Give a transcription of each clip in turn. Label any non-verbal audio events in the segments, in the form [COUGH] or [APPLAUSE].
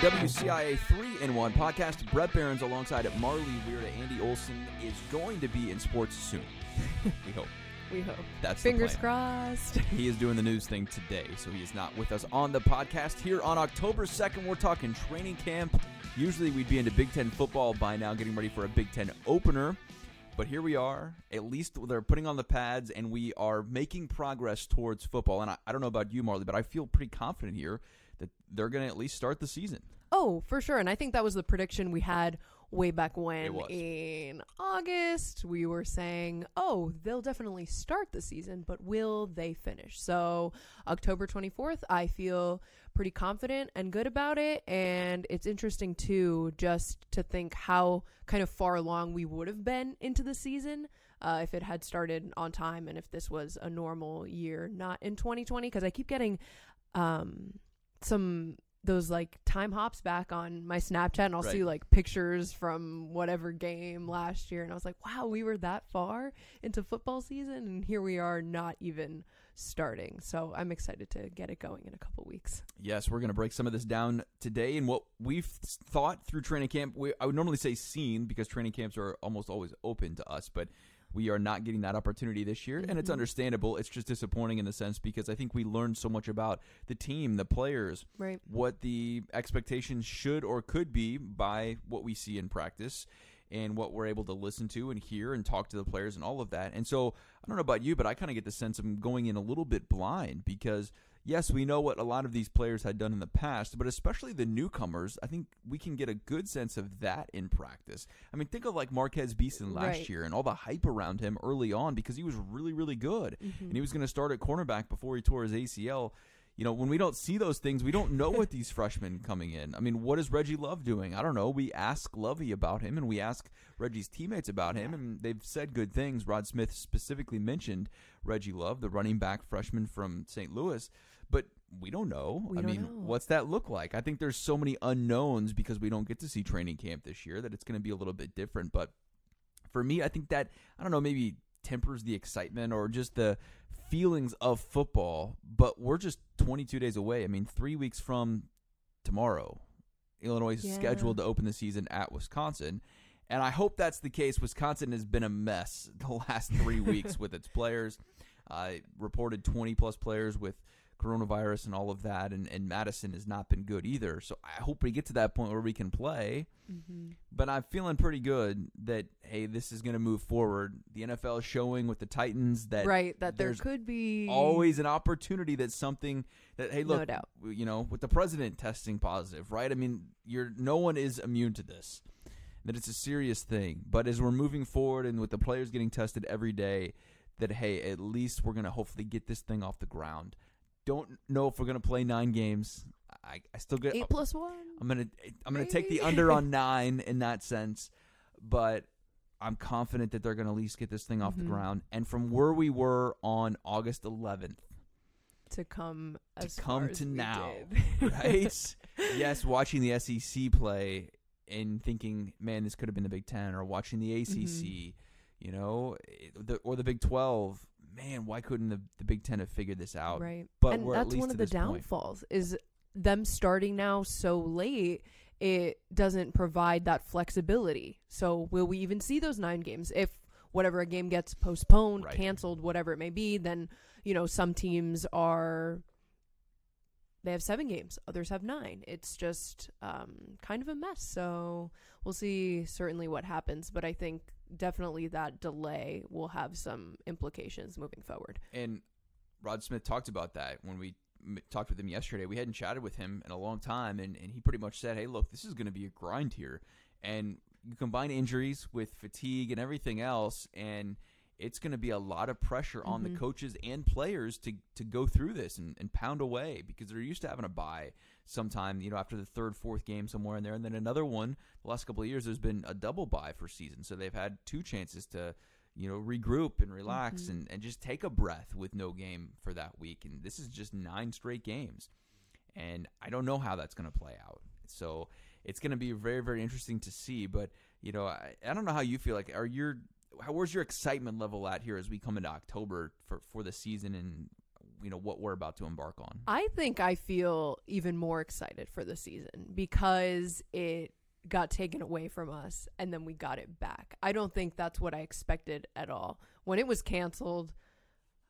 WCIA 3 in 1 podcast. Bret Beherns alongside Marley Weird. Andy Olson is going to be in sports soon. [LAUGHS] we hope. We hope. That's Fingers crossed. [LAUGHS] He is doing the news thing today, so he is not with us on the podcast. Here on October 2nd, we're talking training camp. Usually we'd be into Big Ten football by now, getting ready for a Big Ten opener. But here we are. At least they're putting on the pads, and we are making progress towards football. And I, I don't know about you, Marley, but I feel pretty confident here that they're going to at least start the season. Oh, for sure. And I think that was the prediction we had way back when in August. We were saying, oh, they'll definitely start the season, but will they finish? So, October 24th, I feel pretty confident and good about it. And it's interesting, too, just to think how kind of far along we would have been into the season. Uh, if it had started on time and if this was a normal year, not in 2020, because I keep getting um, some those like time hops back on my Snapchat and I'll Right. see like pictures from whatever game last year and I was like, wow, we were that far into football season and here we are not even starting. So I'm excited to get it going in a couple weeks. Yes, we're going to break some of this down today. And what we've thought through training camp, we, I would normally say seen because training camps are almost always open to us, but we are not getting that opportunity this year. And it's Mhm. understandable. It's just disappointing in the sense because I think we learned so much about the team, the players, Right. what the expectations should or could be by what we see in practice and what we're able to listen to and hear and talk to the players and all of that. And so I don't know about you, but I kind of get the sense I'm going in a little bit blind because yes, we know what a lot of these players had done in the past, but especially the newcomers, I think we can get a good sense of that in practice. I mean, think of like Marquez Beason last Right. year and all the hype around him early on because he was really, really good Mhm. and he was going to start at cornerback before he tore his ACL. You know, when we don't see those things, we don't know what [LAUGHS] these freshmen coming in. I mean, what is Reggie Love doing? I don't know. We ask Lovie about him, and we ask Reggie's teammates about him, and they've said good things. Rod Smith specifically mentioned Reggie Love, the running back freshman from St. Louis, but we don't know. We I don't mean, know. what's that look like? I think there's so many unknowns because we don't get to see training camp this year that it's going to be a little bit different. But for me, I think that I don't know, maybe tempers the excitement or just the feelings of football. But we're just 22 days away. I mean, three weeks from tomorrow, Illinois is Yeah. scheduled to open the season at Wisconsin. And I hope that's the case. Wisconsin has been a mess [LAUGHS] the last three [LAUGHS] weeks with its players. I reported 20 plus players with coronavirus and all of that, and, and Madison has not been good either. So I hope we get to that point where we can play Mhm. but I'm feeling pretty good that hey, this is going to move forward. The NFL is showing with the Titans that right. That there could be always an opportunity that something that hey, No look, doubt. you know, with the president testing positive, right? I mean, you're no one is immune to this. That it's a serious thing. But as we're moving forward and with the players getting tested every day, that hey, at least we're going to hopefully get this thing off the ground. Don't know if we're going to play nine games. I, I still get eight plus one. I'm gonna I'm gonna take the under on [LAUGHS] nine in that sense, but I'm confident that they're gonna at least get this thing off the Mhm. ground. And from where we were on August 11th, to come To come to now, right? [LAUGHS] yes, watching the SEC play and thinking, man, this could have been the Big Ten, or watching the ACC, Mm-hmm. you know, the, or the Big 12. Man, why couldn't the, the Big Ten have figured this out? Right. But and we're at that's one of the this point. downfalls is them starting now so late it doesn't provide that flexibility. So will we even see those 9 games if whatever a game gets postponed, Right. canceled, whatever it may be, then you know some teams are they have 7 games, others have 9. It's just um kind of a mess. So we'll see certainly what happens, but I think definitely that delay will have some implications moving forward. And Rod Smith talked about that when we talked with him yesterday. We hadn't chatted with him in a long time, and, and he pretty much said, hey, look, this is going to be a grind here. And you combine injuries with fatigue and everything else, and it's going to be a lot of pressure on the Mhm. coaches and players to, to go through this and, and pound away because they're used to having a bye sometime, you know, after the third, fourth game somewhere in there. And then another one, the last couple of years, there's been a double bye for season. So they've had two chances to you know, regroup and relax Mhm. and, and just take a breath with no game for that week. And this is just nine straight games. And I don't know how that's going to play out. So it's going to be very, very interesting to see. But, you know, I, I don't know how you feel like, are your, how, where's your excitement level at here as we come into October for, for the season and you know what we're about to embark on. I think I feel even more excited for the season because it got taken away from us and then we got it back. I don't think that's what I expected at all. When it was canceled,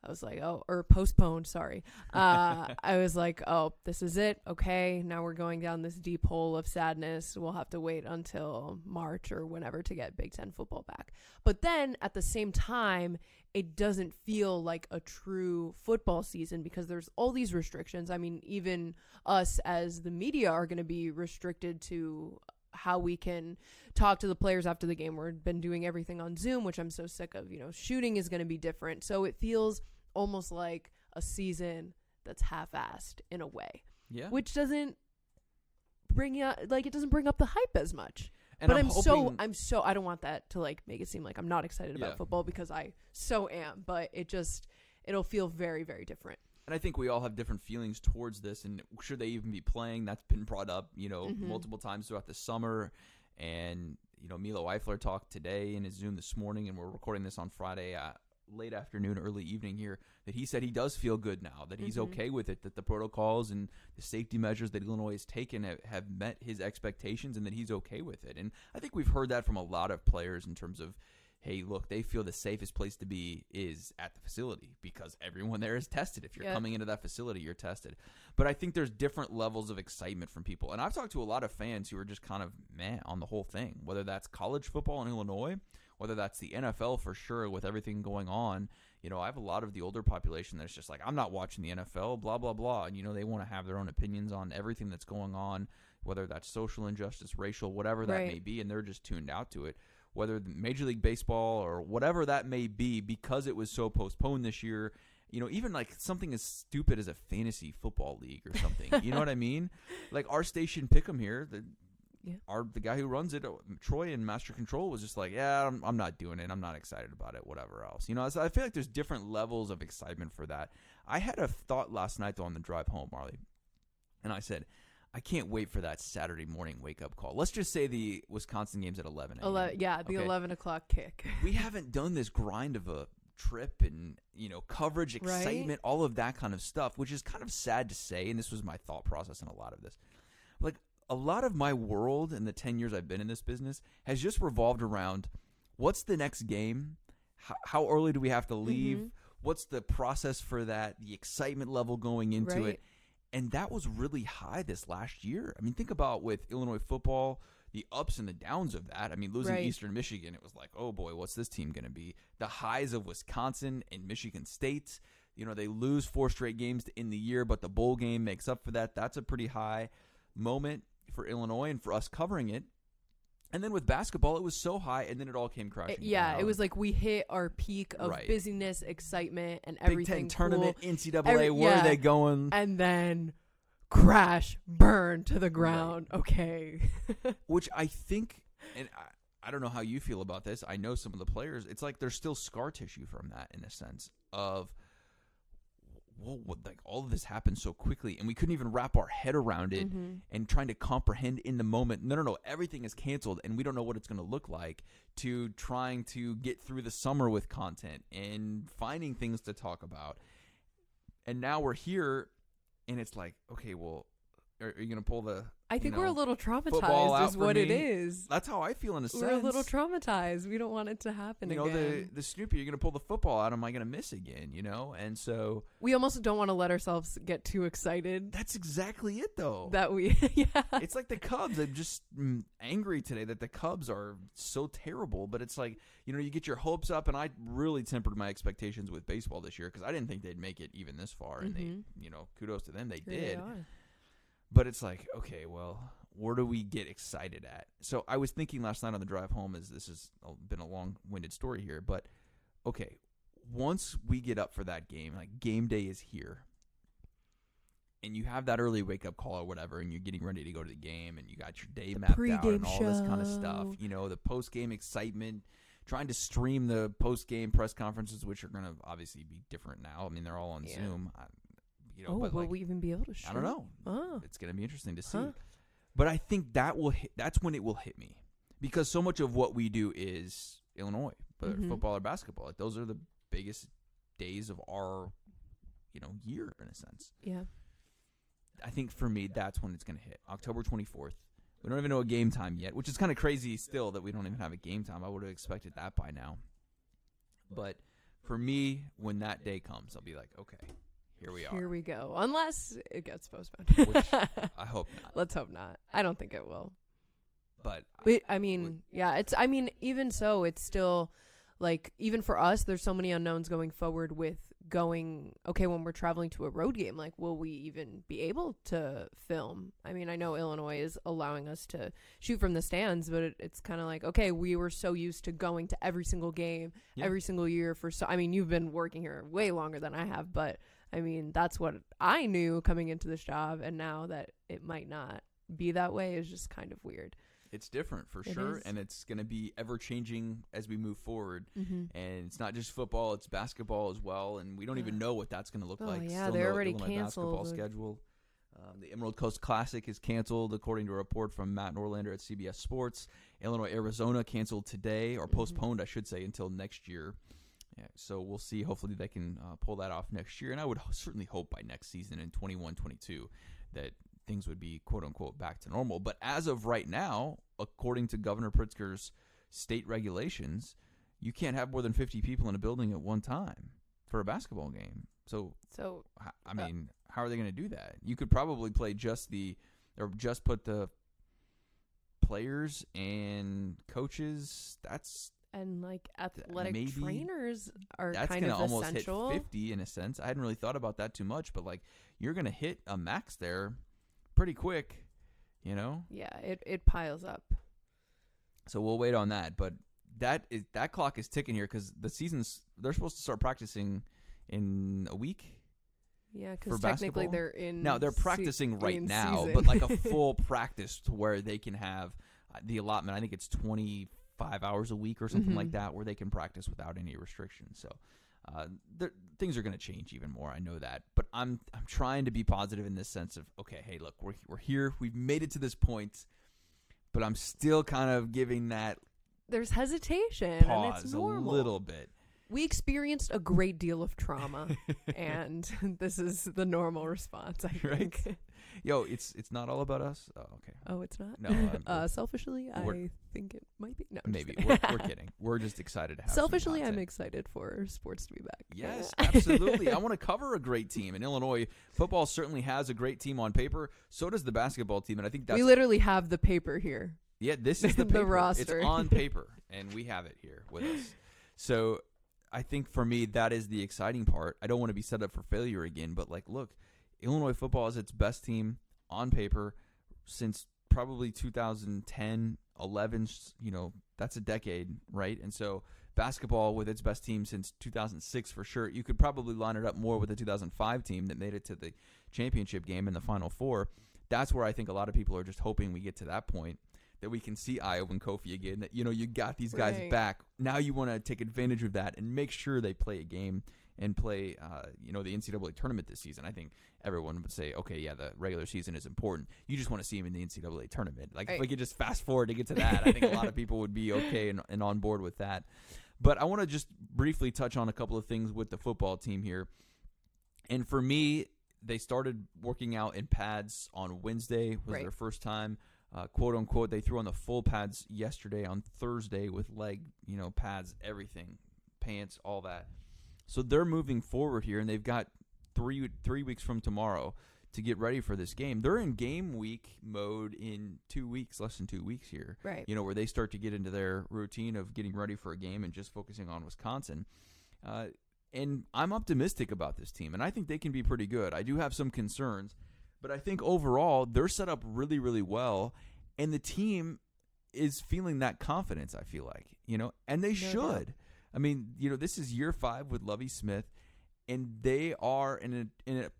I was like, oh, or postponed, sorry. Uh, [LAUGHS] I was like, oh, this is it. Okay, now we're going down this deep hole of sadness. We'll have to wait until March or whenever to get Big Ten football back. But then at the same time, it doesn't feel like a true football season because there's all these restrictions. I mean, even us as the media are going to be restricted to how we can talk to the players after the game. We've been doing everything on Zoom, which I'm so sick of. You know, shooting is going to be different. So it feels almost like a season that's half-assed in a way, Yeah, which doesn't bring up like it doesn't bring up the hype as much. and but I'm, so hoping- I'm so I don't want that to like make it seem like I'm not excited about Yeah. football because I so am, but it just it'll feel very very different. And I think we all have different feelings towards this, and should they even be playing? That's been brought up, you know, Mhm. multiple times throughout the summer. And you know, Milo Eifler talked today in his Zoom this morning, and we're recording this on Friday, uh, late afternoon, early evening here. That he said he does feel good now, that he's Mhm. okay with it, that the protocols and the safety measures that Illinois has taken have, have met his expectations, and that he's okay with it. And I think we've heard that from a lot of players in terms of hey, look, they feel the safest place to be is at the facility because everyone there is tested. If you're Yeah. coming into that facility, you're tested. But I think there's different levels of excitement from people. And I've talked to a lot of fans who are just kind of meh on the whole thing, whether that's college football in Illinois, whether that's the NFL for sure with everything going on. You know, I have a lot of the older population that's just like, I'm not watching the NFL, blah, blah, blah. And, you know, they want to have their own opinions on everything that's going on, whether that's social injustice, racial, whatever that Right. may be. And they're just tuned out to it whether the Major League Baseball or whatever that may be, because it was so postponed this year. You know, even like something as stupid as a fantasy football league or something. you know what I mean? [LAUGHS] Like our station Pick'em here, the Yeah. our the guy who runs it, Troy and Master Control, was just like, yeah, I'm, I'm not doing it. I'm not excited about it. Whatever else, you know. So I feel like there's different levels of excitement for that. I had a thought last night though on the drive home, Marley, and I said. I can't wait for that Saturday morning wake up call. Let's just say the Wisconsin game's at 11 a.m. Ele- yeah, the Okay. eleven o'clock kick. we [LAUGHS] haven't done this grind of a trip and you know coverage Right? excitement all of that kind of stuff which is kind of sad to say and this was my thought process in a lot of this a lot of my world in the 10 years i've been in this business has just revolved around what's the next game how, how early do we have to leave Mhm. what's the process for that the excitement level going into Right. it and that was really high this last year i mean think about with illinois football the ups and the downs of that. I mean, losing Right. Eastern Michigan, it was like, oh boy, what's this team going to be? The highs of Wisconsin and Michigan State. You know, they lose four straight games in the year, but the bowl game makes up for that. That's a pretty high moment for Illinois and for us covering it. And then with basketball, it was so high, and then it all came crashing. It- yeah, down. it was like we hit our peak of Right. busyness, excitement, and Big everything Ten tournament, cool. NCAA. Every- where yeah. are they going? and then crash, burn to the ground. Okay. [LAUGHS] which I think, and I, I don't know how you feel about this. I know some of the players. It's like there's still scar tissue from that in a sense of, well, what, like all of this happened so quickly, and we couldn't even wrap our head around it, Mhm. and trying to comprehend in the moment. No, no, no, everything is canceled, and we don't know what it's going to look like. To trying to get through the summer with content and finding things to talk about, and now we're here, and it's like, okay, well. Are, are you gonna pull the? I think you we're a little traumatized, is what it me. is. That's how I feel in a sense. We're a little traumatized. We don't want it to happen again. You know, again. the the Snoopy, you're gonna pull the football out. Am I gonna miss again? You know, and so we almost don't want to let ourselves get too excited that's exactly it, though. that we, [LAUGHS] yeah. it's like the Cubs. I'm just mm, angry today that the Cubs are so terrible. But it's like you know, you get your hopes up, and I really tempered my expectations with baseball this year because I didn't think they'd make it even this far, and Mhm. they, you know, kudos to them, they Here they did. are. But it's like, okay, well, where do we get excited at? So I was thinking last night on the drive home, as this has been a long-winded story here, but okay, once we get up for that game, like game day is here, and you have that early wake-up call or whatever, and you're getting ready to go to the game, and you got your day The mapped out and all this kind of stuff, you know, the post-game excitement. Trying to stream the post-game press conferences, which are going to obviously be different now. I mean, they're all on Yeah. Zoom. I, you know, oh, but will like, we even be able to? I don't know. Oh, It's going to be interesting to see. Huh. But I think that will hit, that's when it will hit me because so much of what we do is Illinois, whether Mhm. football or basketball. Like those are the biggest days of our you know year in a sense. Yeah. I think for me, that's when it's going to hit October 24th. We don't even know a game time yet, which is kind of crazy still that we don't even have a game time. I would have expected that by now. But for me, when that day comes, I'll be like, okay, here we are. Here we go. Unless it gets postponed. Which [LAUGHS] I hope not. Let's hope not. I don't think it will. But But I mean, yeah, it's I mean, even so, it's still like even for us, there's so many unknowns going forward with going okay when we're traveling to a road game like will we even be able to film i mean i know illinois is allowing us to shoot from the stands but it, it's kind of like okay we were so used to going to every single game Yeah. every single year for so i mean you've been working here way longer than i have but i mean that's what i knew coming into this job and now that it might not be that way is just kind of weird it's different for It sure, is. and it's going to be ever changing as we move forward. mm-hmm. And it's not just football; it's basketball as well. And we don't even know what that's going to look Oh, like. yeah, Still they no already Illinois basketball canceled. schedule. Um, the Emerald Coast Classic is canceled, according to a report from Matt Norlander at CBS Sports. Illinois Arizona canceled today, or Mhm. postponed, I should say, until next year. Yeah, so we'll see. Hopefully, they can uh, pull that off next year. And I would certainly hope by next season in 21 22 that things would be quote unquote back to normal. But as of right now, according to Governor Pritzker's state regulations, you can't have more than 50 people in a building at one time for a basketball game. So, so I mean, how are they going to do that? You could probably play just the, or just put the players and coaches. That's and like athletic maybe trainers are that's kind to of almost essential hit 50 in a sense. I hadn't really thought about that too much, but like you're going to hit a max there pretty quick, you know? yeah it, it piles up So we'll wait on that, but that is that clock is ticking here cuz the season's they're supposed to start practicing in a week. yeah because technically basketball? they're in Now they're se- practicing right now, season. but like a [LAUGHS] full practice to where they can have uh, the allotment. I think it's 25 hours a week or something like Mhm. that, where they can practice without any restrictions. So uh, things are going to change even more. I know that, but I'm I'm trying to be positive in this sense of okay, hey, look, we're we're here, we've made it to this point, but I'm still kind of giving that there's hesitation and it's a little bit. we experienced a great deal of trauma [LAUGHS] and [LAUGHS] this is the normal response i Right? think Yo, it's it's not all about us. Oh, okay. oh it's not No, [LAUGHS] uh selfishly i think it might be no I'm Maybe we're, [LAUGHS] we're kidding. We're just excited to have. selfishly i'm excited for sports to be back Yes, [LAUGHS] absolutely. I want to cover a great team. And Illinois football certainly has a great team on paper. So does the basketball team. And I think that's we literally have the paper here yeah, this [LAUGHS] is the the roster. It's on paper and we have it here with us. So I think for me that is the exciting part. I don't want to be set up for failure again, but like look, Illinois football is its best team on paper since probably 2010, 11, you know, that's a decade, right? And so basketball with its best team since 2006 for sure. You could probably line it up more with the 2005 team that made it to the championship game in the final four. That's where I think a lot of people are just hoping we get to that point that we can see Ayo and Kofi again. That you know you got these guys Right. back. Now you want to take advantage of that and make sure they play a game and play, uh, you know, the NCAA tournament this season. I think everyone would say, okay, yeah, the regular season is important. You just want to see them in the NCAA tournament. Like if we could just fast forward to get to that, I think a lot of people would be okay and, and on board with that. But I want to just briefly touch on a couple of things with the football team here. And for me, they started working out in pads on Wednesday was Right. their first time. Uh, quote unquote, they threw on the full pads yesterday on Thursday with leg, you know, pads, everything, pants, all that. So they're moving forward here, and they've got three three weeks from tomorrow to get ready for this game. They're in game week mode in two weeks, less than two weeks here right you know, where they start to get into their routine of getting ready for a game and just focusing on Wisconsin. Uh, and I'm optimistic about this team, and I think they can be pretty good. I do have some concerns, but I think overall they're set up really, really well, and the team is feeling that confidence. I feel like you know, and they No should. doubt. I mean, you know, this is year five with Lovie Smith, and they are in a in a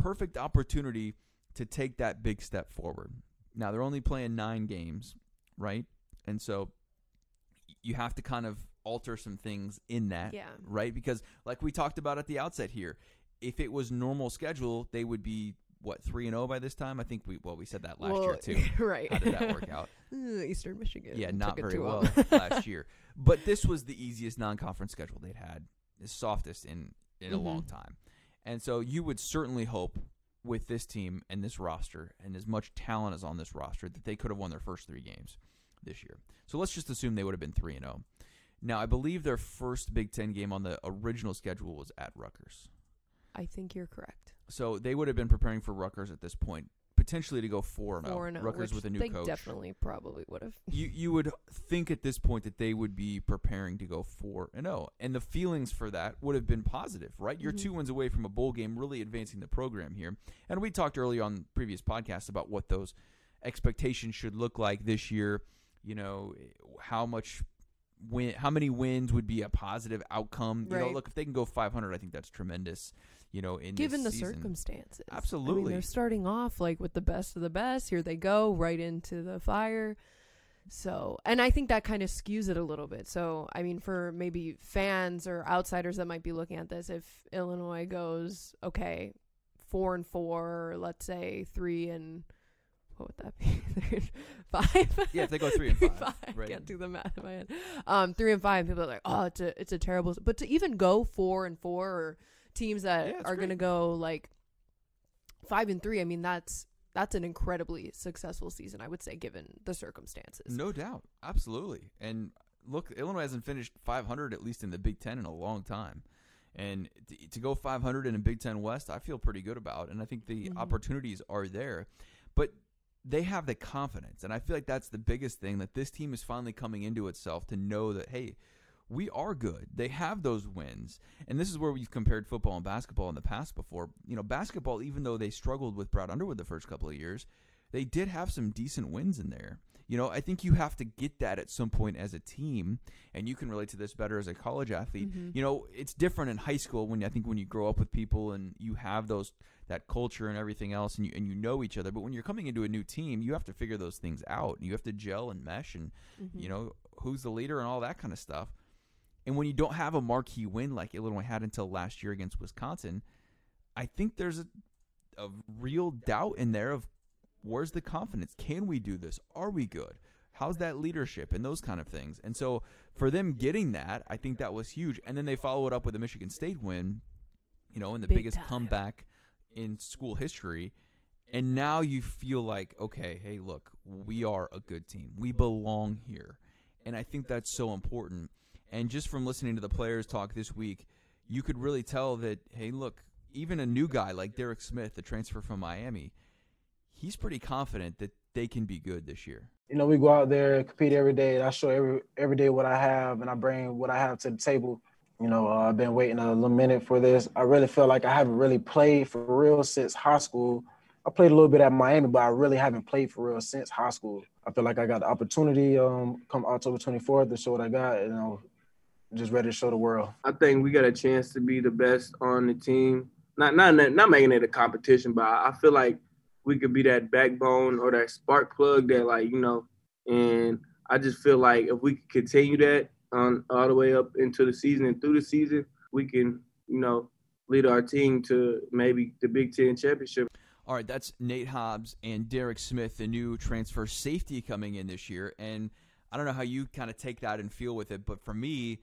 perfect opportunity to take that big step forward. Now they're only playing nine games, right? And so you have to kind of alter some things in that, yeah right? Because like we talked about at the outset here, if it was normal schedule, they would be what three and zero by this time. I think we well we said that last year too. [LAUGHS] right How did that work out? [LAUGHS] Eastern michigan Yeah, not very well [LAUGHS] last year. But this was the easiest non-conference schedule they'd had, the softest in in a long Mhm. time. And so you would certainly hope with this team and this roster and as much talent as on this roster that they could have won their first three games this year. So let's just assume they would have been 3 and 0. Now, I believe their first Big 10 game on the original schedule was at Rutgers. I think you're correct. So they would have been preparing for Rutgers at this point, potentially to go 4 and Four 0. and oh, Rutgers with a new they coach. definitely probably would have. you you would think at this point that they would be preparing to go 4 and 0 and the feelings for that would have been positive right you're Mhm. two wins away from a bowl game really advancing the program here and we talked earlier on previous podcasts about what those expectations should look like this year you know how much win how many wins would be a positive outcome you know look if they can go 500 I think that's tremendous you know in Given the season. circumstances. Absolutely, I mean, they're starting off like with the best of the best. Here they go, right into the fire. So, and I think that kind of skews it a little bit. So, I mean, for maybe fans or outsiders that might be looking at this, if Illinois goes, okay, four and four, let's say three and what would that be? [LAUGHS] Three and five? Yeah, if they go three and [LAUGHS] five, I right. can't do the math in my head. Um, three and five, people are like, oh, it's a it's a terrible. But to even go four and four, or teams that Yeah, are going to go like five and three, I mean, that's that's an incredibly successful season, I would say, given the circumstances. No doubt, absolutely. And look, Illinois hasn't finished 500 at least in the Big Ten in a long time, and t- to go 500 in a Big Ten West, I feel pretty good about. And I think the Mhm. opportunities are there, but they have the confidence, and I feel like that's the biggest thing that this team is finally coming into itself to know that hey. We are good. They have those wins. And this is where we've compared football and basketball in the past before. You know, basketball, even though they struggled with Brad Underwood the first couple of years, they did have some decent wins in there. You know, I think you have to get that at some point as a team, and you can relate to this better as a college athlete. Mhm. You know, it's different in high school when I think when you grow up with people and you have those that culture and everything else, and you and you know each other. But when you're coming into a new team, you have to figure those things out. You have to gel and mesh, and Mhm. you know who's the leader and all that kind of stuff. And when you don't have a marquee win like Illinois had until last year against Wisconsin, I think there's a, a real doubt in there of where's the confidence? Can we do this? Are we good? How's that leadership and those kind of things? And so for them getting that, I think that was huge. And then they follow it up with a Michigan State win, you know, in the Big biggest time. comeback in school history. And now you feel like, okay, hey, look, we are a good team. We belong here. And I think that's so important. And just from listening to the players talk this week, you could really tell that, hey, look, even a new guy like Derek Smith, the transfer from Miami, he's pretty confident that they can be good this year. you know, we go out there, compete every day. and I show every every day what I have, and I bring what I have to the table. You know, uh, I've been waiting a little minute for this. I really feel like I haven't really played for real since high school. I played a little bit at Miami, but I really haven't played for real since high school. I feel like I got the opportunity um, come October 24th to show what I got. You know, just ready to show the world. I think we got a chance to be the best on the team. Not not not making it a competition, but I feel like we could be that backbone or that spark plug that like you know. And I just feel like if we could continue that on all the way up into the season and through the season, we can you know lead our team to maybe the Big Ten championship. All right, that's Nate Hobbs and Derek Smith, the new transfer safety coming in this year. And I don't know how you kind of take that and feel with it, but for me,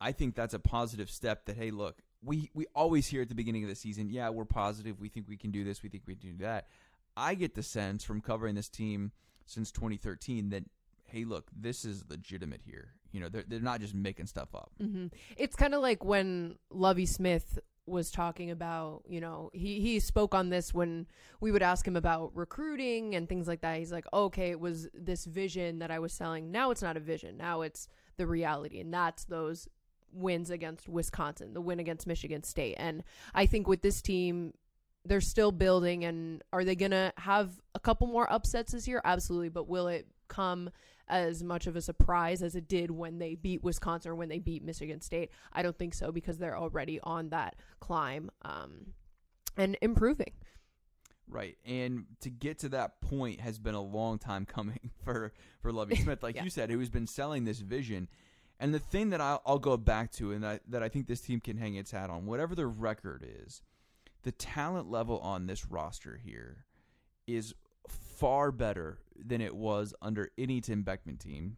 I think that's a positive step that, hey, look, we, we always hear at the beginning of the season, yeah, we're positive. We think we can do this. We think we can do that. I get the sense from covering this team since 2013 that, hey, look, this is legitimate here. You know, they're, they're not just making stuff up. hmm It's kind of like when Lovie Smith was talking about, you know, he, he spoke on this when we would ask him about recruiting and things like that. He's like, okay, it was this vision that I was selling. Now it's not a vision. Now it's the reality. And that's those wins against Wisconsin, the win against Michigan State. And I think with this team, they're still building. And are they going to have a couple more upsets this year? Absolutely. But will it come as much of a surprise as it did when they beat Wisconsin or when they beat Michigan State. I don't think so because they're already on that climb um, and improving. Right, and to get to that point has been a long time coming [LAUGHS] for for Lovie [LAUGHS] Smith, like Yeah. you said, who's been selling this vision. And the thing that I'll, I'll go back to, and that, that I think this team can hang its hat on, whatever the record is, the talent level on this roster here is far better than it was under any Tim Beckman team,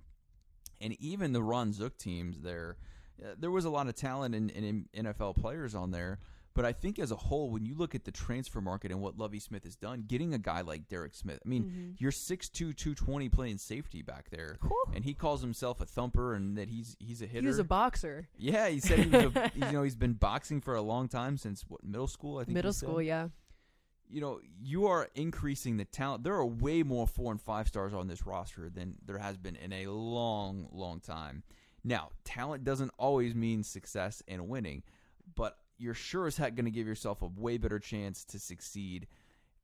and even the Ron Zook teams. There, uh, there was a lot of talent in, in NFL players on there, But I think as a whole, when you look at the transfer market and what Lovie Smith has done, getting a guy like Derek Smith, I mean, Mhm. you're 6'2", 220 playing safety back there, Whew. and he calls himself a thumper and that he's he's a hitter. He was a boxer. yeah, he said he was a, [LAUGHS] you know he's been boxing for a long time since what middle school I think Middle said. school, yeah. you know, you are increasing the talent. There are way more four and five stars on this roster than there has been in a long, long time. Now, talent doesn't always mean success and winning, but you're sure as heck going to give yourself a way better chance to succeed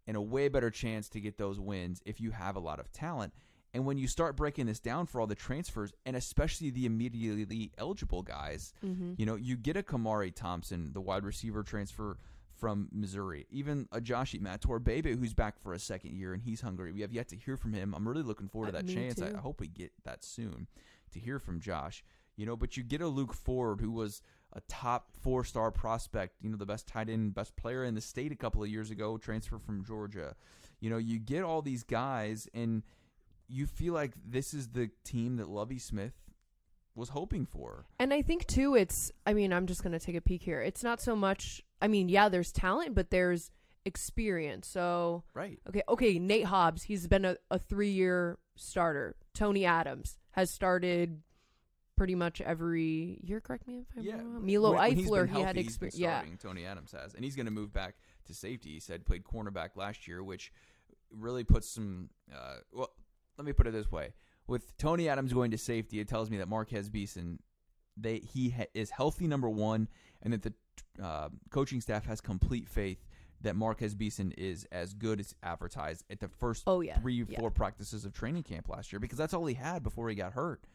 and a way better chance to get those wins if you have a lot of talent. And when you start breaking this down for all the transfers, and especially the immediately eligible guys, Mm-hmm. you know, you get a Kamari Thompson, the wide receiver transfer from Missouri, even a Josh Imatorbhebhe who's back for a second year and he's hungry. We have yet to hear from him. I'm really looking forward to Uh, that chance. I. I hope we get that soon to hear from Josh. You know, but you get a Luke Ford who was a top four star prospect, you know, the best tight end, best player in the state a couple of years ago, transfer from Georgia. You know, you get all these guys and you feel like this is the team that Lovie Smith was hoping for. And I think too, it's. I mean, I'm just gonna take a peek here. It's not so much. I mean, yeah, there's talent, but there's experience. So Right. okay, okay, Nate Hobbs, he's been a, a three year starter. Tony Adams has started pretty much every year. Correct me if I'm Yeah, wrong. Milo when- when Eifler, been he had healthy, experience. Yeah, Tony Adams has, and he's going to move back to safety. He said played cornerback last year, which really puts some. Uh, well, let me put it this way: with Tony Adams going to safety, it tells me that Marquez Beason, they he ha- is healthy number one, and that the uh, coaching staff has complete faith that Marquez Beason is as good as advertised at the first Oh, yeah. three, Yeah. four practices of training camp last year because that's all he had before he got hurt,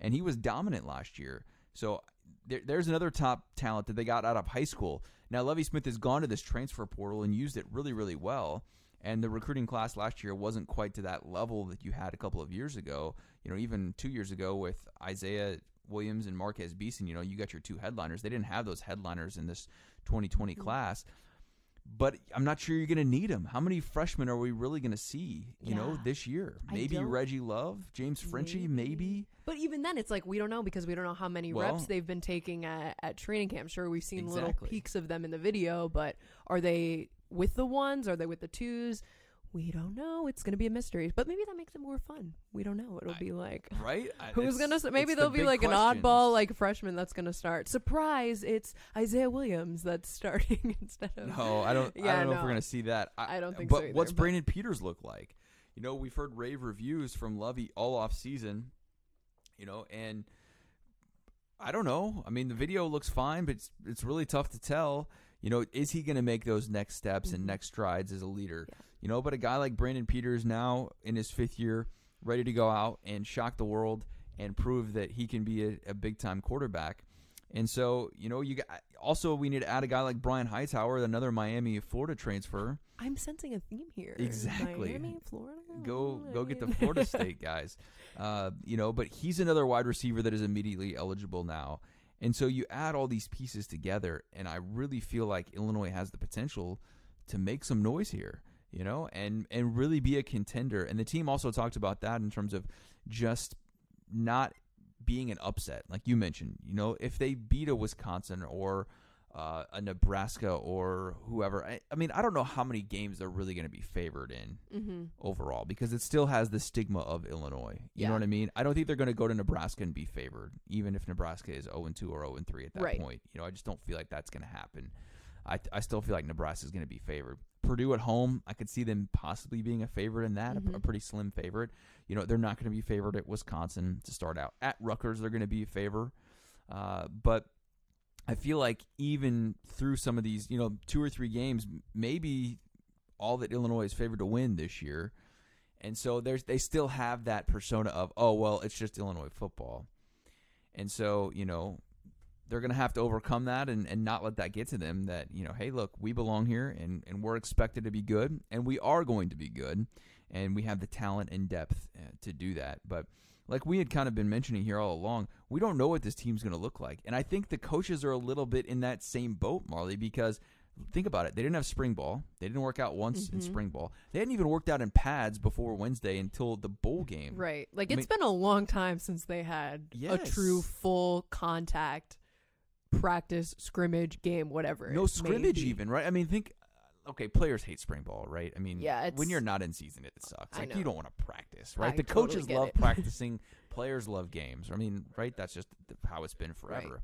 and he was dominant last year. So there, there's another top talent that they got out of high school. Now Lovie Smith has gone to this transfer portal and used it really, really well. And the recruiting class last year wasn't quite to that level that you had a couple of years ago. You know, even two years ago with Isaiah Williams and Marquez Beason, you know, you got your two headliners. They didn't have those headliners in this 2020 mm-hmm. class. But I'm not sure you're going to need them. How many freshmen are we really going to see, you know, this year? Maybe Reggie Love, James Frenchie, maybe. But even then, it's like we don't know because we don't know how many Well- reps they've been taking at, at training camp. Sure, we've seen little peaks of them in the video, but are they with the ones? Are they with the twos? We don't know. It's going to be a mystery. But maybe that makes it more fun. We don't know. It'll I- be like [LAUGHS] Right? I- who's going to maybe there'll be big like an oddball like freshman that's going to start. Surprise! It's Isaiah Williams that's starting [LAUGHS] instead of No, I don't. I don't know if we're gonna see that. I don't think but so either, what's but- Brandon Peters look like? You know, we've heard rave reviews from Lovie all off season. You know, and I don't know. I mean, the video looks fine, but it's it's really tough to tell. You know, is he going to make those next steps and Mhm. next strides as a leader? Yeah. You know, but a guy like Brandon Peters now in his fifth year, ready to go out and shock the world and prove that he can be a, a big time quarterback. And so, you know, you got, also we need to add a guy like Brian Hightower, another Miami, Florida transfer. I'm sensing a theme here. Exactly. Miami, Florida. Go, go get the [LAUGHS] Florida State guys. Uh, you know, but he's another wide receiver that is immediately eligible now. And so you add all these pieces together, and I really feel like Illinois has the potential to make some noise here. You know, and and really be a contender. And the team also talked about that in terms of just not being an upset, like you mentioned. You know, if they beat a Wisconsin or uh, a Nebraska or whoever, I, I mean, I don't know how many games they're really going to be favored in Mhm. overall because it still has the stigma of Illinois. You Yeah. know what I mean? I don't think they're going to go to Nebraska and be favored, even if Nebraska is 0 2 or 0 3 at that Right. point. You know, I just don't feel like that's going to happen. I, I still feel like Nebraska is going to be favored. Purdue at home, I could see them possibly being a favorite in that, a- a, Mhm. pretty slim favorite. You know, they're not going to be favored at Wisconsin to start out. At Rutgers, they're going to be a favor. Uh, but I feel like even through some of these, you know, two or three games, maybe all that Illinois is favored to win this year. And so there's they still have that persona of, oh well, it's just Illinois football. And so, you know, they're gonna have to overcome that and, and not let that get to them that, you know, hey look, we belong here and, and we're expected to be good and we are going to be good and we have the talent and depth uh, to do that. But like we had kind of been mentioning here all along, we don't know what this team's going to look like. And I think the coaches are a little bit in that same boat, Marley, because think about it. They didn't have spring ball. They didn't work out once in Mhm. spring ball. They hadn't even worked out in pads before Wednesday until the bowl game. Right. Like I it's mean- been a long time since they had a true full contact practice, scrimmage, game, whatever. no scrimmage even, right? I mean, think. Okay, players hate spring ball, right? I mean, Yeah, when you're not in season, it sucks. I Like know. you don't want to practice, right? I the totally coaches love it. [LAUGHS] practicing, players love games. I mean, right? That's just how it's been forever.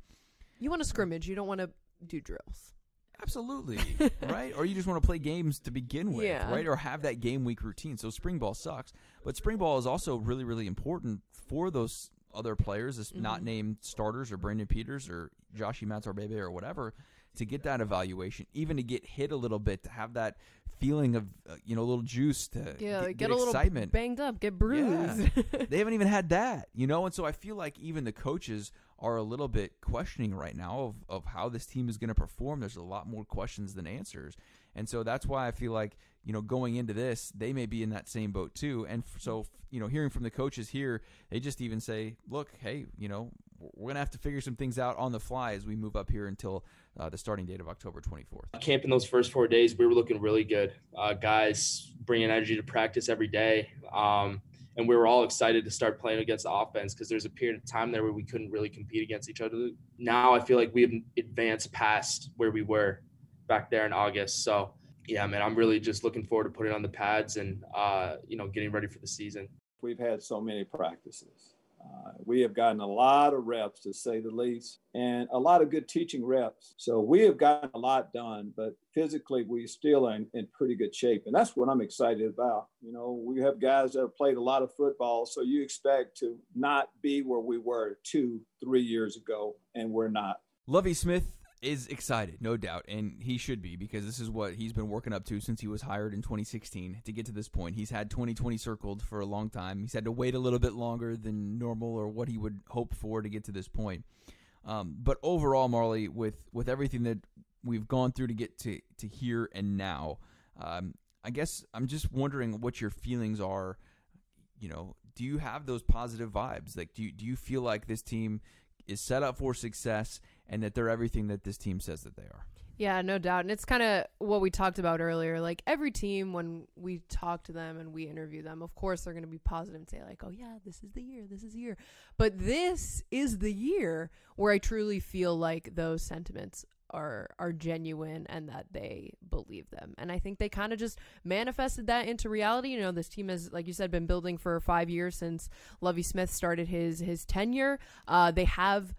You want to scrimmage. You don't want to do drills. Absolutely, [LAUGHS] right? Or you just want to play games to begin with, Yeah. right? Or have that game week routine. So spring ball sucks, but spring ball is also really, really important for those other players, as not mm-hmm. named starters or Brandon Peters or Josh Imatorbhebhe or whatever, to get that evaluation, even to get hit a little bit, to have that feeling of uh, you know a little juice to Yeah, get, get, a little excitement. banged up, get bruised. [LAUGHS] they haven't even had that, you know? And so I feel like even the coaches are a little bit questioning right now of, of how this team is going to perform. There's a lot more questions than answers. And so that's why I feel like, you know, going into this, they may be in that same boat too. And so, you know, hearing from the coaches here, they just even say, look, hey, you know, we're going to have to figure some things out on the fly as we move up here until uh, the starting date of October 24th. camp in those first four days, we were looking really good. Uh, guys bringing energy to practice every day. Um, and we were all excited to start playing against the offense because there's a period of time there where we couldn't really compete against each other. Now I feel like we have advanced past where we were back there in August. So, yeah, man, I'm really just looking forward to putting on the pads and, uh, you know, getting ready for the season. We've had so many practices. Uh, we have gotten a lot of reps, to say the least, and a lot of good teaching reps. So we have gotten a lot done, but physically we still are in, in pretty good shape, and that's what I'm excited about. You know, we have guys that have played a lot of football, so you expect to not be where we were two, three years ago, and we're not. Lovie Smith is excited, no doubt, and he should be because this is what he's been working up to since he was hired in 2016 to get to this point. He's had 2020 circled for a long time. He's had to wait a little bit longer than normal or what he would hope for to get to this point. Um, but overall, Marley, with with everything that we've gone through to get to to here and now, um, I guess I'm just wondering what your feelings are. You know, do you have those positive vibes? Like, do you, do you feel like this team is set up for success and that they're everything that this team says that they are? Yeah, no doubt. And it's kind of what we talked about earlier. Like every team, when we talk to them and we interview them, of course they're going to be positive and say, like, oh, yeah, this is the year, this is the year. But this is the year where I truly feel like those sentiments are are genuine and that they believe them. And I think they kind of just manifested that into reality. You know, this team has, like you said, been building for five years since Lovie Smith started his his tenure. Uh, they have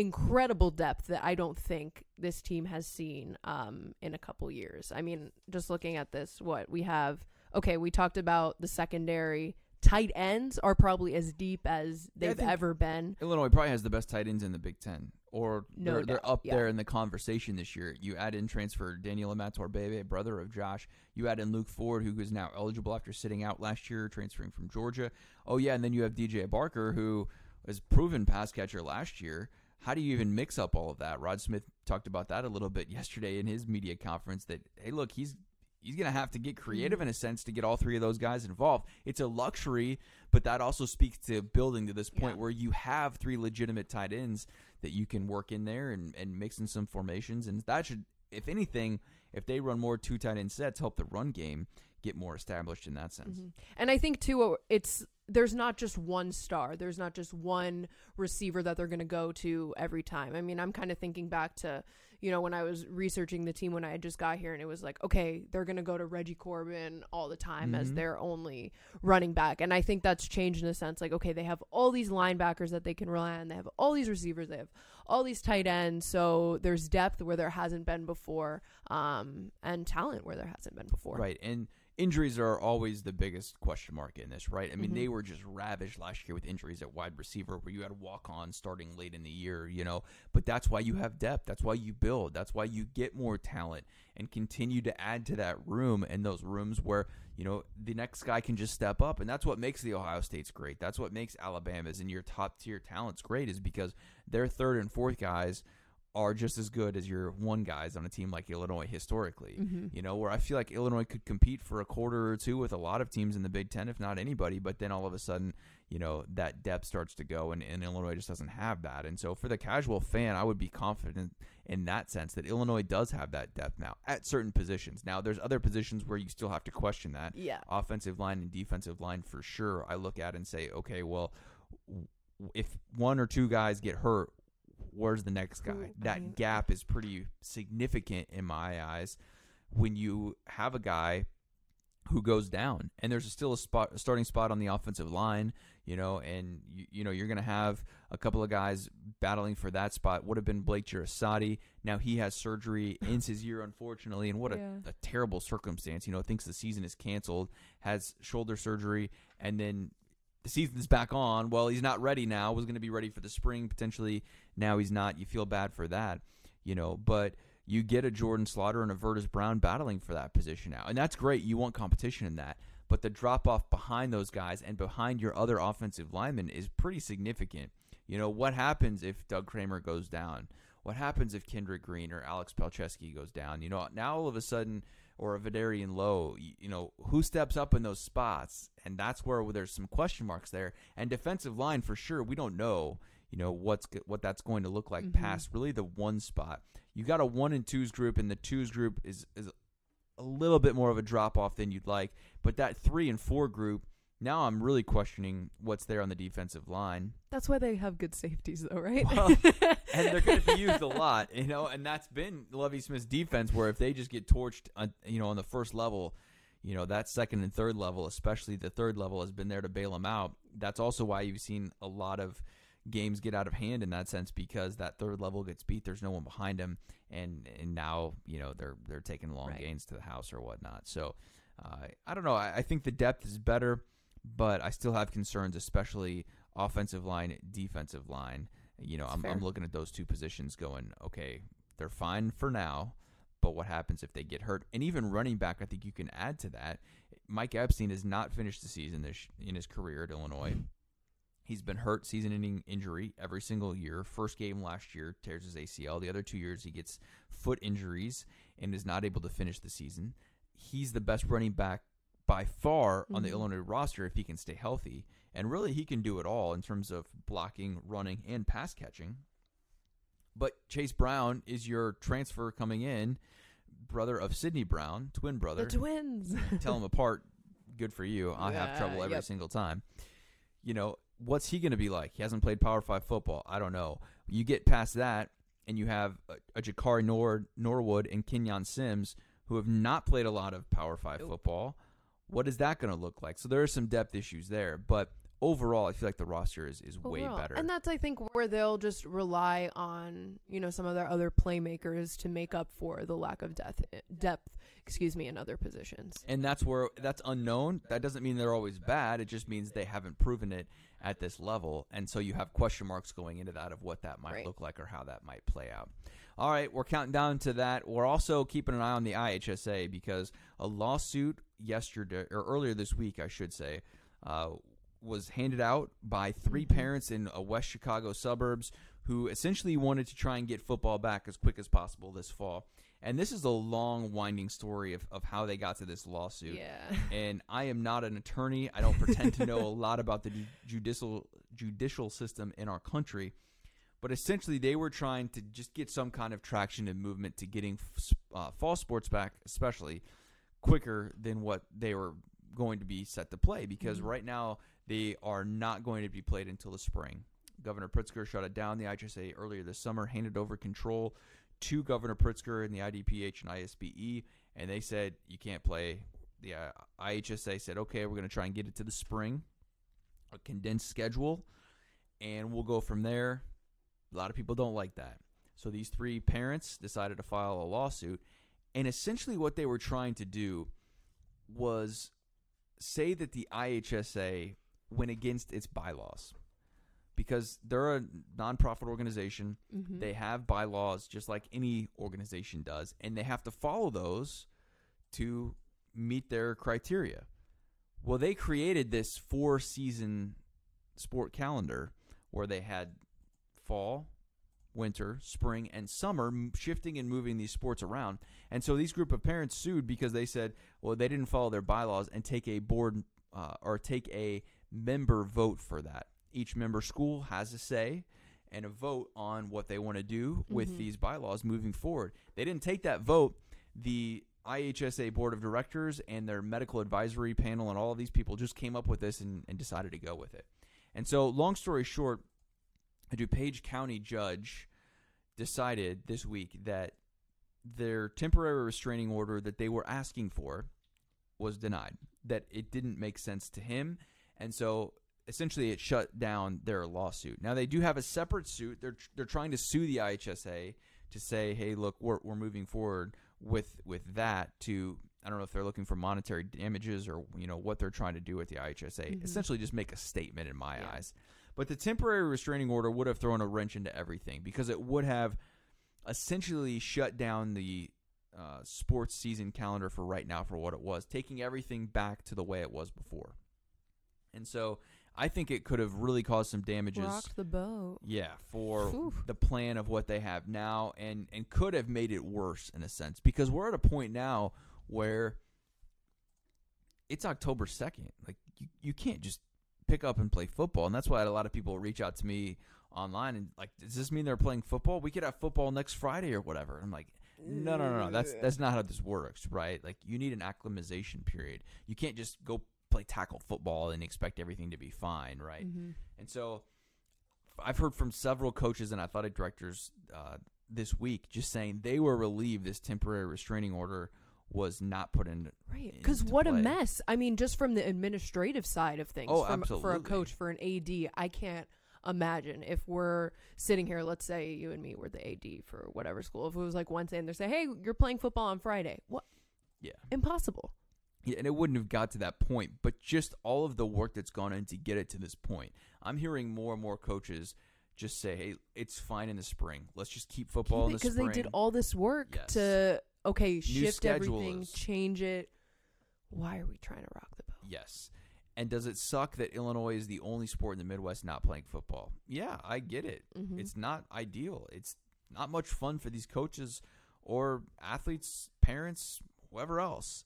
incredible depth that I don't think this team has seen um, in a couple years. I mean, just looking at this, what we have. Okay, we talked about the secondary. Tight ends are probably as deep as they've think- ever been. Illinois probably has the best tight ends in the Big Ten, or No they're, they're up yeah. there in the conversation this year. You add in transfer Daniel Imatorbhebhe, brother of Josh. You add in Luke Ford, who is now eligible after sitting out last year, transferring from Georgia. Oh yeah, and then you have DJ Barker, who was proven pass catcher last year. How do you even mix up all of that? Rod Smith talked about that a little bit yesterday in his media conference. That hey, look, he's he's going to have to get creative mm-hmm. in a sense to get all three of those guys involved. It's a luxury, but that also speaks to building to this point Yeah. where you have three legitimate tight ends that you can work in there and, and mix in some formations. And that should, if anything, if they run more two tight end sets, help the run game get more established in that sense. Mhm. And I think too, it's there's not just one star. There's not just one receiver that they're going to go to every time. I mean, I'm kind of thinking back to you know when I was researching the team when I had just got here, and it was like, okay, they're going to go to Reggie Corbin all the time as Mhm. their only running back, and I think that's changed in the sense like, okay, they have all these linebackers that they can rely on. They have all these receivers. They have all these tight ends. So there's depth where there hasn't been before, um, and talent where there hasn't been before. Right. And injuries are always the biggest question mark in this, right? I mean, Mhm. they were just ravaged last year with injuries at wide receiver where you had walk on starting late in the year, you know. But that's why you have depth. That's why you build. That's why you get more talent and continue to add to that room and those rooms where, you know, the next guy can just step up. And that's what makes the Ohio States great. That's what makes Alabama's and your top tier talents great is because their third and fourth guys are just as good as your one guys on a team like Illinois historically. Mhm. You know, where I feel like Illinois could compete for a quarter or two with a lot of teams in the Big Ten, if not anybody. But then all of a sudden, you know, that depth starts to go, and, and Illinois just doesn't have that. And so, for the casual fan, I would be confident in that sense that Illinois does have that depth now at certain positions. Now, there's other positions where you still have to question that. Yeah. Offensive line and defensive line for sure. I look at and say, okay, well, if one or two guys get hurt, where's the next guy? Who- I that mean- gap is pretty significant in my eyes when you have a guy who goes down and there's still a spot a starting spot on the offensive line you know and you, you know you're going to have a couple of guys battling for that spot would have been Blake Jeresaty now he has surgery [LAUGHS] ends his year unfortunately and what Yeah. a, a terrible circumstance you know thinks the season is canceled has shoulder surgery and then the season's back on well he's not ready now was going to be ready for the spring potentially now he's not you feel bad for that you know but you get a Jordan Slaughter and a Verdis Brown battling for that position now. And that's great. You want competition in that. But the drop off behind those guys and behind your other offensive linemen is pretty significant. You know, what happens if Doug Kramer goes down? What happens if Kendrick Green or Alex Palczewski goes down? You know, now all of a sudden, or a Vederian Lowe, you, you know, who steps up in those spots? And that's where there's some question marks there. And defensive line, for sure, we don't know you know what's what that's going to look like mm-hmm. past really the one spot. You got a one and twos group, and the twos group is is a little bit more of a drop off than you'd like. But that three and four group, now I'm really questioning what's there on the defensive line, That's why they have good safeties, though, right? Well, [LAUGHS] and they're going to be used a lot, you know. And that's been Lovie Smith's defense, where if they just get torched, on, you know, on the first level. You know that second and third level, especially the third level, has been there to bail them out. That's also why you've seen a lot of games get out of hand in that sense because that third level gets beat. There's no one behind them, and and now you know they're they're taking long Right. gains to the house or whatnot. So uh, I don't know. I, I think the depth is better, but I still have concerns, especially offensive line, defensive line. You know, I'm. I'm looking at those two positions, going, okay, they're fine for now. But what happens if they get hurt? And even running back, I think you can add to that. Mike Epstein has not finished the season this in his career at Illinois. He's been hurt season-ending injury every single year. First game last year tears his ACL. The other two years he gets foot injuries and is not able to finish the season. He's the best running back by far on the Mhm. Illinois roster if he can stay healthy. And really he can do it all in terms of blocking, running, and pass catching. But Chase Brown is your transfer coming in, brother of Sydney Brown, twin brother the twins. [LAUGHS] tell them apart. Good for you. I have trouble every yep. single time. You know, what's he going to be like? He hasn't played Power Five football. I don't know. You get past that, and you have a, a Jakari Nord, Norwood and Kenyon Sims who have not played a lot of Power Five football. What is that going to look like? So there are some depth issues there, but overall, I feel like the roster is, is way Overall. better. And that's I think where they'll just rely on you know some of their other playmakers to make up for the lack of depth depth excuse me in other positions. and that's where that's unknown. That doesn't mean they're always bad. It just means they haven't proven it at this level, and so you have question marks going into that of what that might Right. look like or how that might play out. All right, we're counting down to that. We're also keeping an eye on the IHSA because a lawsuit yesterday or earlier this week, I should say, uh, was handed out by 3 parents in a West Chicago suburbs who essentially wanted to try and get football back as quick as possible this fall. And this is a long, winding story of, of how they got to this lawsuit Yeah. and I am not an attorney. I don't pretend to know a [LAUGHS] lot about the judicial judicial system in our country, but essentially they were trying to just get some kind of traction and movement to getting uh, fall sports back, especially quicker than what they were going to be set to play. Because right now they are not going to be played until the spring. Governor Pritzker shut it down. The IHSA earlier this summer handed over control to Governor Pritzker and the IDPH and ISBE, and they said you can't play. The uh, IHSA said, okay, we're going to try and get it to the spring, a condensed schedule, and we'll go from there. A lot of people don't like that. So these three parents decided to file a lawsuit, and essentially what they were trying to do was say that the IHSA went against its bylaws because they're a nonprofit organization. Mhm. They have bylaws just like any organization does, and they have to follow those to meet their criteria. Well, they created this four season sport calendar where they had fall, winter, spring, and summer shifting and moving these sports around. And so these group of parents sued because they said, well, they didn't follow their bylaws and take a board uh, or take a member vote for that. Each member school has a say and a vote on what they want to do with these bylaws moving forward. They didn't take that vote. The IHSA board of directors and their medical advisory panel and all of these people just came up with this and, and decided to go with it. And so, long story short, a DuPage County judge decided this week that their temporary restraining order that they were asking for was denied. That it didn't make sense to him, and so essentially it shut down their lawsuit. Now they do have a separate suit. They're they're trying to sue the IHSA to say, hey, look, we're we're moving forward with with that to I don't know if they're looking for monetary damages or you know what they're trying to do with the IHSA. Mhm. Essentially, just make a statement in my Yeah. eyes. But the temporary restraining order would have thrown a wrench into everything because it would have essentially shut down the uh, sports season calendar for right now for what it was, taking everything back to the way it was before. And so I think it could have really caused some damages. Rocked the boat. Yeah, for Phew. the plan of what they have now, and and could have made it worse in a sense because we're at a point now where it's October second. Like you, you can't just pick up and play football, and that's why a lot of people reach out to me online and like, does this mean they're playing football? We could have football next Friday or whatever. I'm like, no, no, no, no. That's that's not how this works, right? Like you need an acclimatization period. You can't just go play tackle football and expect everything to be fine, right? Mhm. And so I've heard from several coaches and athletic directors uh, this week just saying they were relieved this temporary restraining order was not put in. Right. Because what a mess. I mean, just from the administrative side of things, Oh, from, for a coach, for an AD, I can't imagine if we're sitting here, let's say you and me were the AD for whatever school, if it was like Wednesday and they're saying, hey, you're playing football on Friday. What? Yeah. Impossible. Yeah, and it wouldn't have got to that point, but just all of the work that's gone in to get it to this point. I'm hearing more and more coaches just say, "Hey, it's fine in the spring. Let's just keep football in the Because they did all this work Yes. to, okay, shift everything, change it. Why are we trying to rock the boat? Yes. And does it suck that Illinois is the only sport in the Midwest not playing football? Yeah, I get it. Mhm. It's not ideal. It's not much fun for these coaches or athletes, parents, whoever else.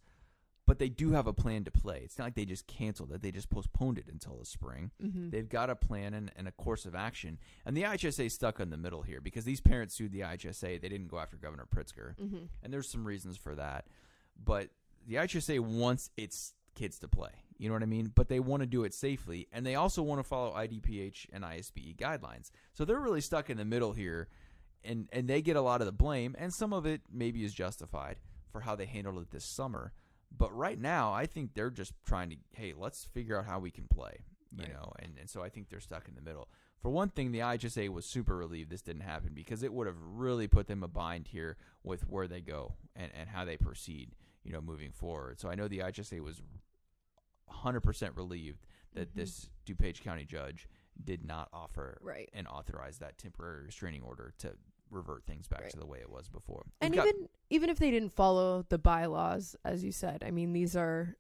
But they do have a plan to play. It's not like they just canceled it, they just postponed it until the spring. Mhm. They've got a plan and, and a course of action. And the IHSA stuck in the middle here because these parents sued the IHSA. They didn't go after Governor Pritzker. Mhm. And there's some reasons for that. But the IHSA wants its kids to play. You know what I mean? But they want to do it safely. And they also want to follow IDPH and ISBE guidelines. So they're really stuck in the middle here. And, and they get a lot of the blame. And some of it maybe is justified for how they handled it this summer. But right now, I think they're just trying to, hey, let's figure out how we can play. You Right. know, and, and so I think they're stuck in the middle. For one thing, the IHSA was super relieved this didn't happen because it would have really put them a bind here with where they go and, and how they proceed, you know, moving forward. So I know the IHSA was 100% relieved that Mhm. this DuPage County judge did not offer Right. and authorize that temporary restraining order to revert things back Right. to the way it was before. And We've got- even even if they didn't follow the bylaws, as you said, I mean these are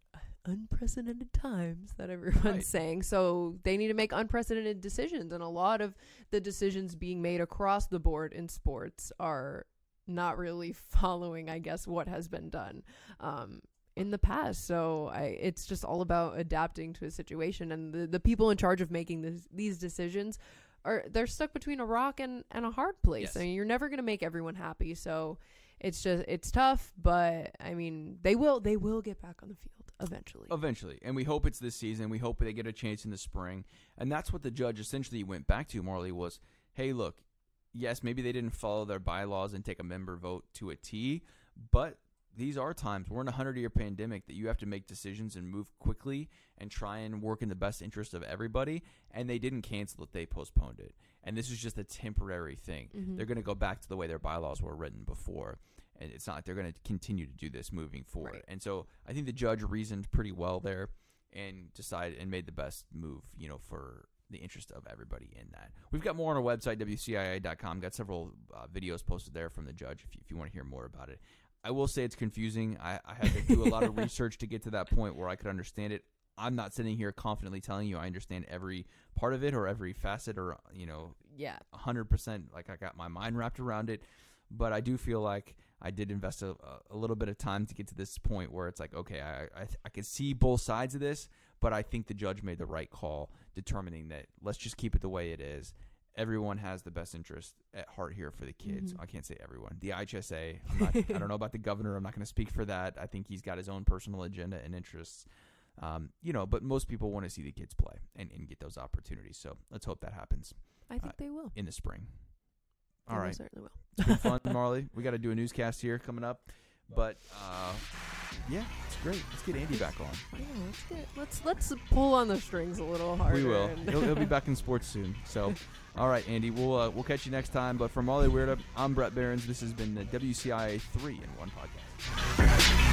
unprecedented times that everyone's Right. saying. So they need to make unprecedented decisions, and a lot of the decisions being made across the board in sports are not really [LAUGHS] following, I guess, what has been done. Um, in the past, so I, it's just all about adapting to a situation, and the, the people in charge of making this, these decisions are they're stuck between a rock and, and a hard place. Yes. I mean, you're never going to make everyone happy. So it's just it's tough, but I mean, they will they will get back on the field eventually. Eventually. And we hope it's this season. We hope they get a chance in the spring. And that's what the judge essentially went back to, Marley, was hey, look, yes, maybe they didn't follow their bylaws and take a member vote to a T, but these are times we're in a hundred year pandemic that you have to make decisions and move quickly and try and work in the best interest of everybody. And they didn't cancel it; they postponed it. And this is just a temporary thing. Mhm. They're going to go back to the way their bylaws were written before, and it's not like they're going to continue to do this moving forward. Right. And so I think the judge reasoned pretty well there and decided and made the best move, you know, for the interest of everybody in that. We've got more on our website, WCIA.com. Got several uh, videos posted there from the judge if you, if you want to hear more about it. I will say it's confusing. I, I had to do a lot of [LAUGHS] research to get to that point where I could understand it. I'm not sitting here confidently telling you I understand every part of it or every facet or, you know, yeah, 100% like I got my mind wrapped around it. But I do feel like I did invest a, a little bit of time to get to this point where it's like, okay, I, I, I can see both sides of this, but I think the judge made the right call determining that let's just keep it the way it is. Everyone has the best interest at heart here for the kids. Mhm. I can't say everyone. The IHSA, I'm not, I don't know about the [LAUGHS] governor. I'm not going to speak for that. I think he's got his own personal agenda and interests. Um, you know, but most people want to see the kids play and, and get those opportunities. So let's hope that happens I think Uh, they will. in the spring. All right. certainly will. It's been fun, [LAUGHS] Marley. We got to do a newscast here coming up, but uh, yeah, it's great. Let's get Andy back on. Yeah, let's get let's let's pull on the strings a little harder. We will. he'll, he'll be [LAUGHS] back in sports soon. So, all right, Andy, we'll uh, we'll catch you next time. But from all the weird, I'm Bret Beherns. This has been the WCIA three in one podcast.